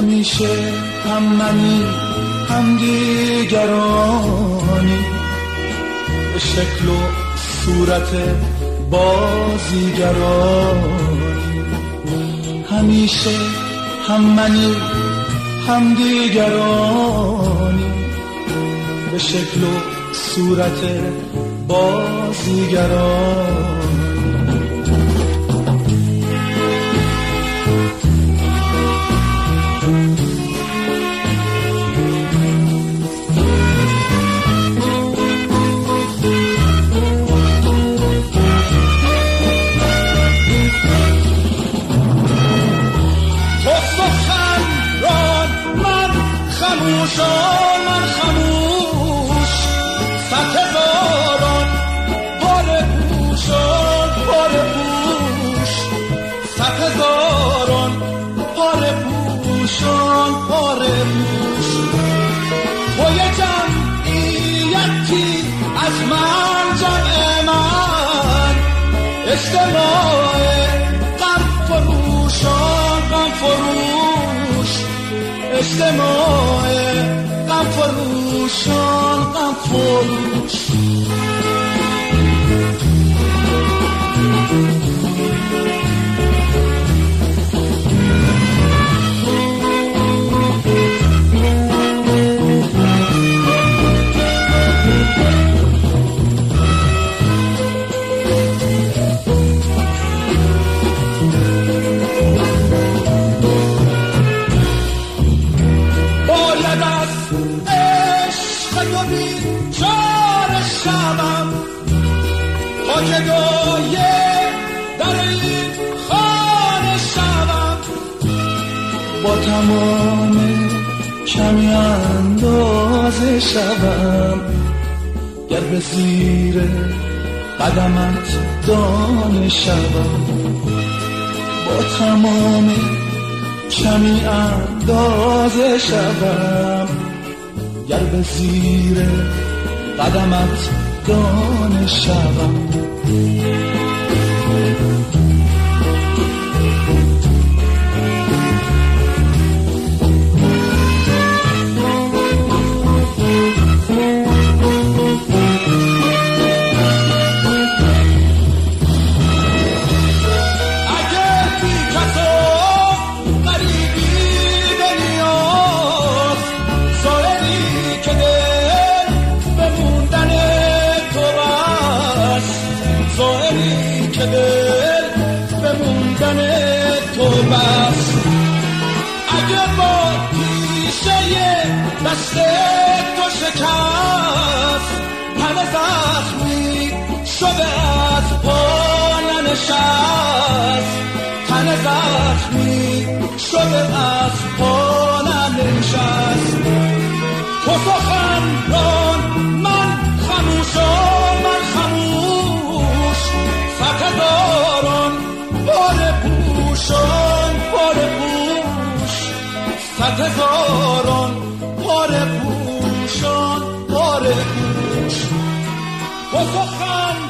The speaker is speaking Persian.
همیشه هم منی هم دیگرانی. به شکل و صورت بازیگرانی. همیشه هم منی هم دیگرانی. به شکل و صورت بازیگرانی. خموشان من خموش صد هزاران پار پوشان پار پوش صد هزاران پار پوشان پار پوش با یه جمعیتی از من جمع من. اجتماع غم فروشان غم فروش اجتماع غم فروشان غم فروش تو بیچار شوم تا که دایه در این خانه شوم با تمام کمی اندازه شوم گر به زیر قدمت دانه شوم با تمام کمی اندازه شوم گر به زیر قدمت دانه موندن تو بس. اگه با تیشه دست تو شکست تن زخمی شده از پا ننشست. تن زخمی شده از پا ننشست. تو سخنران صد هزاران بار پوشان بار پوش تو سخن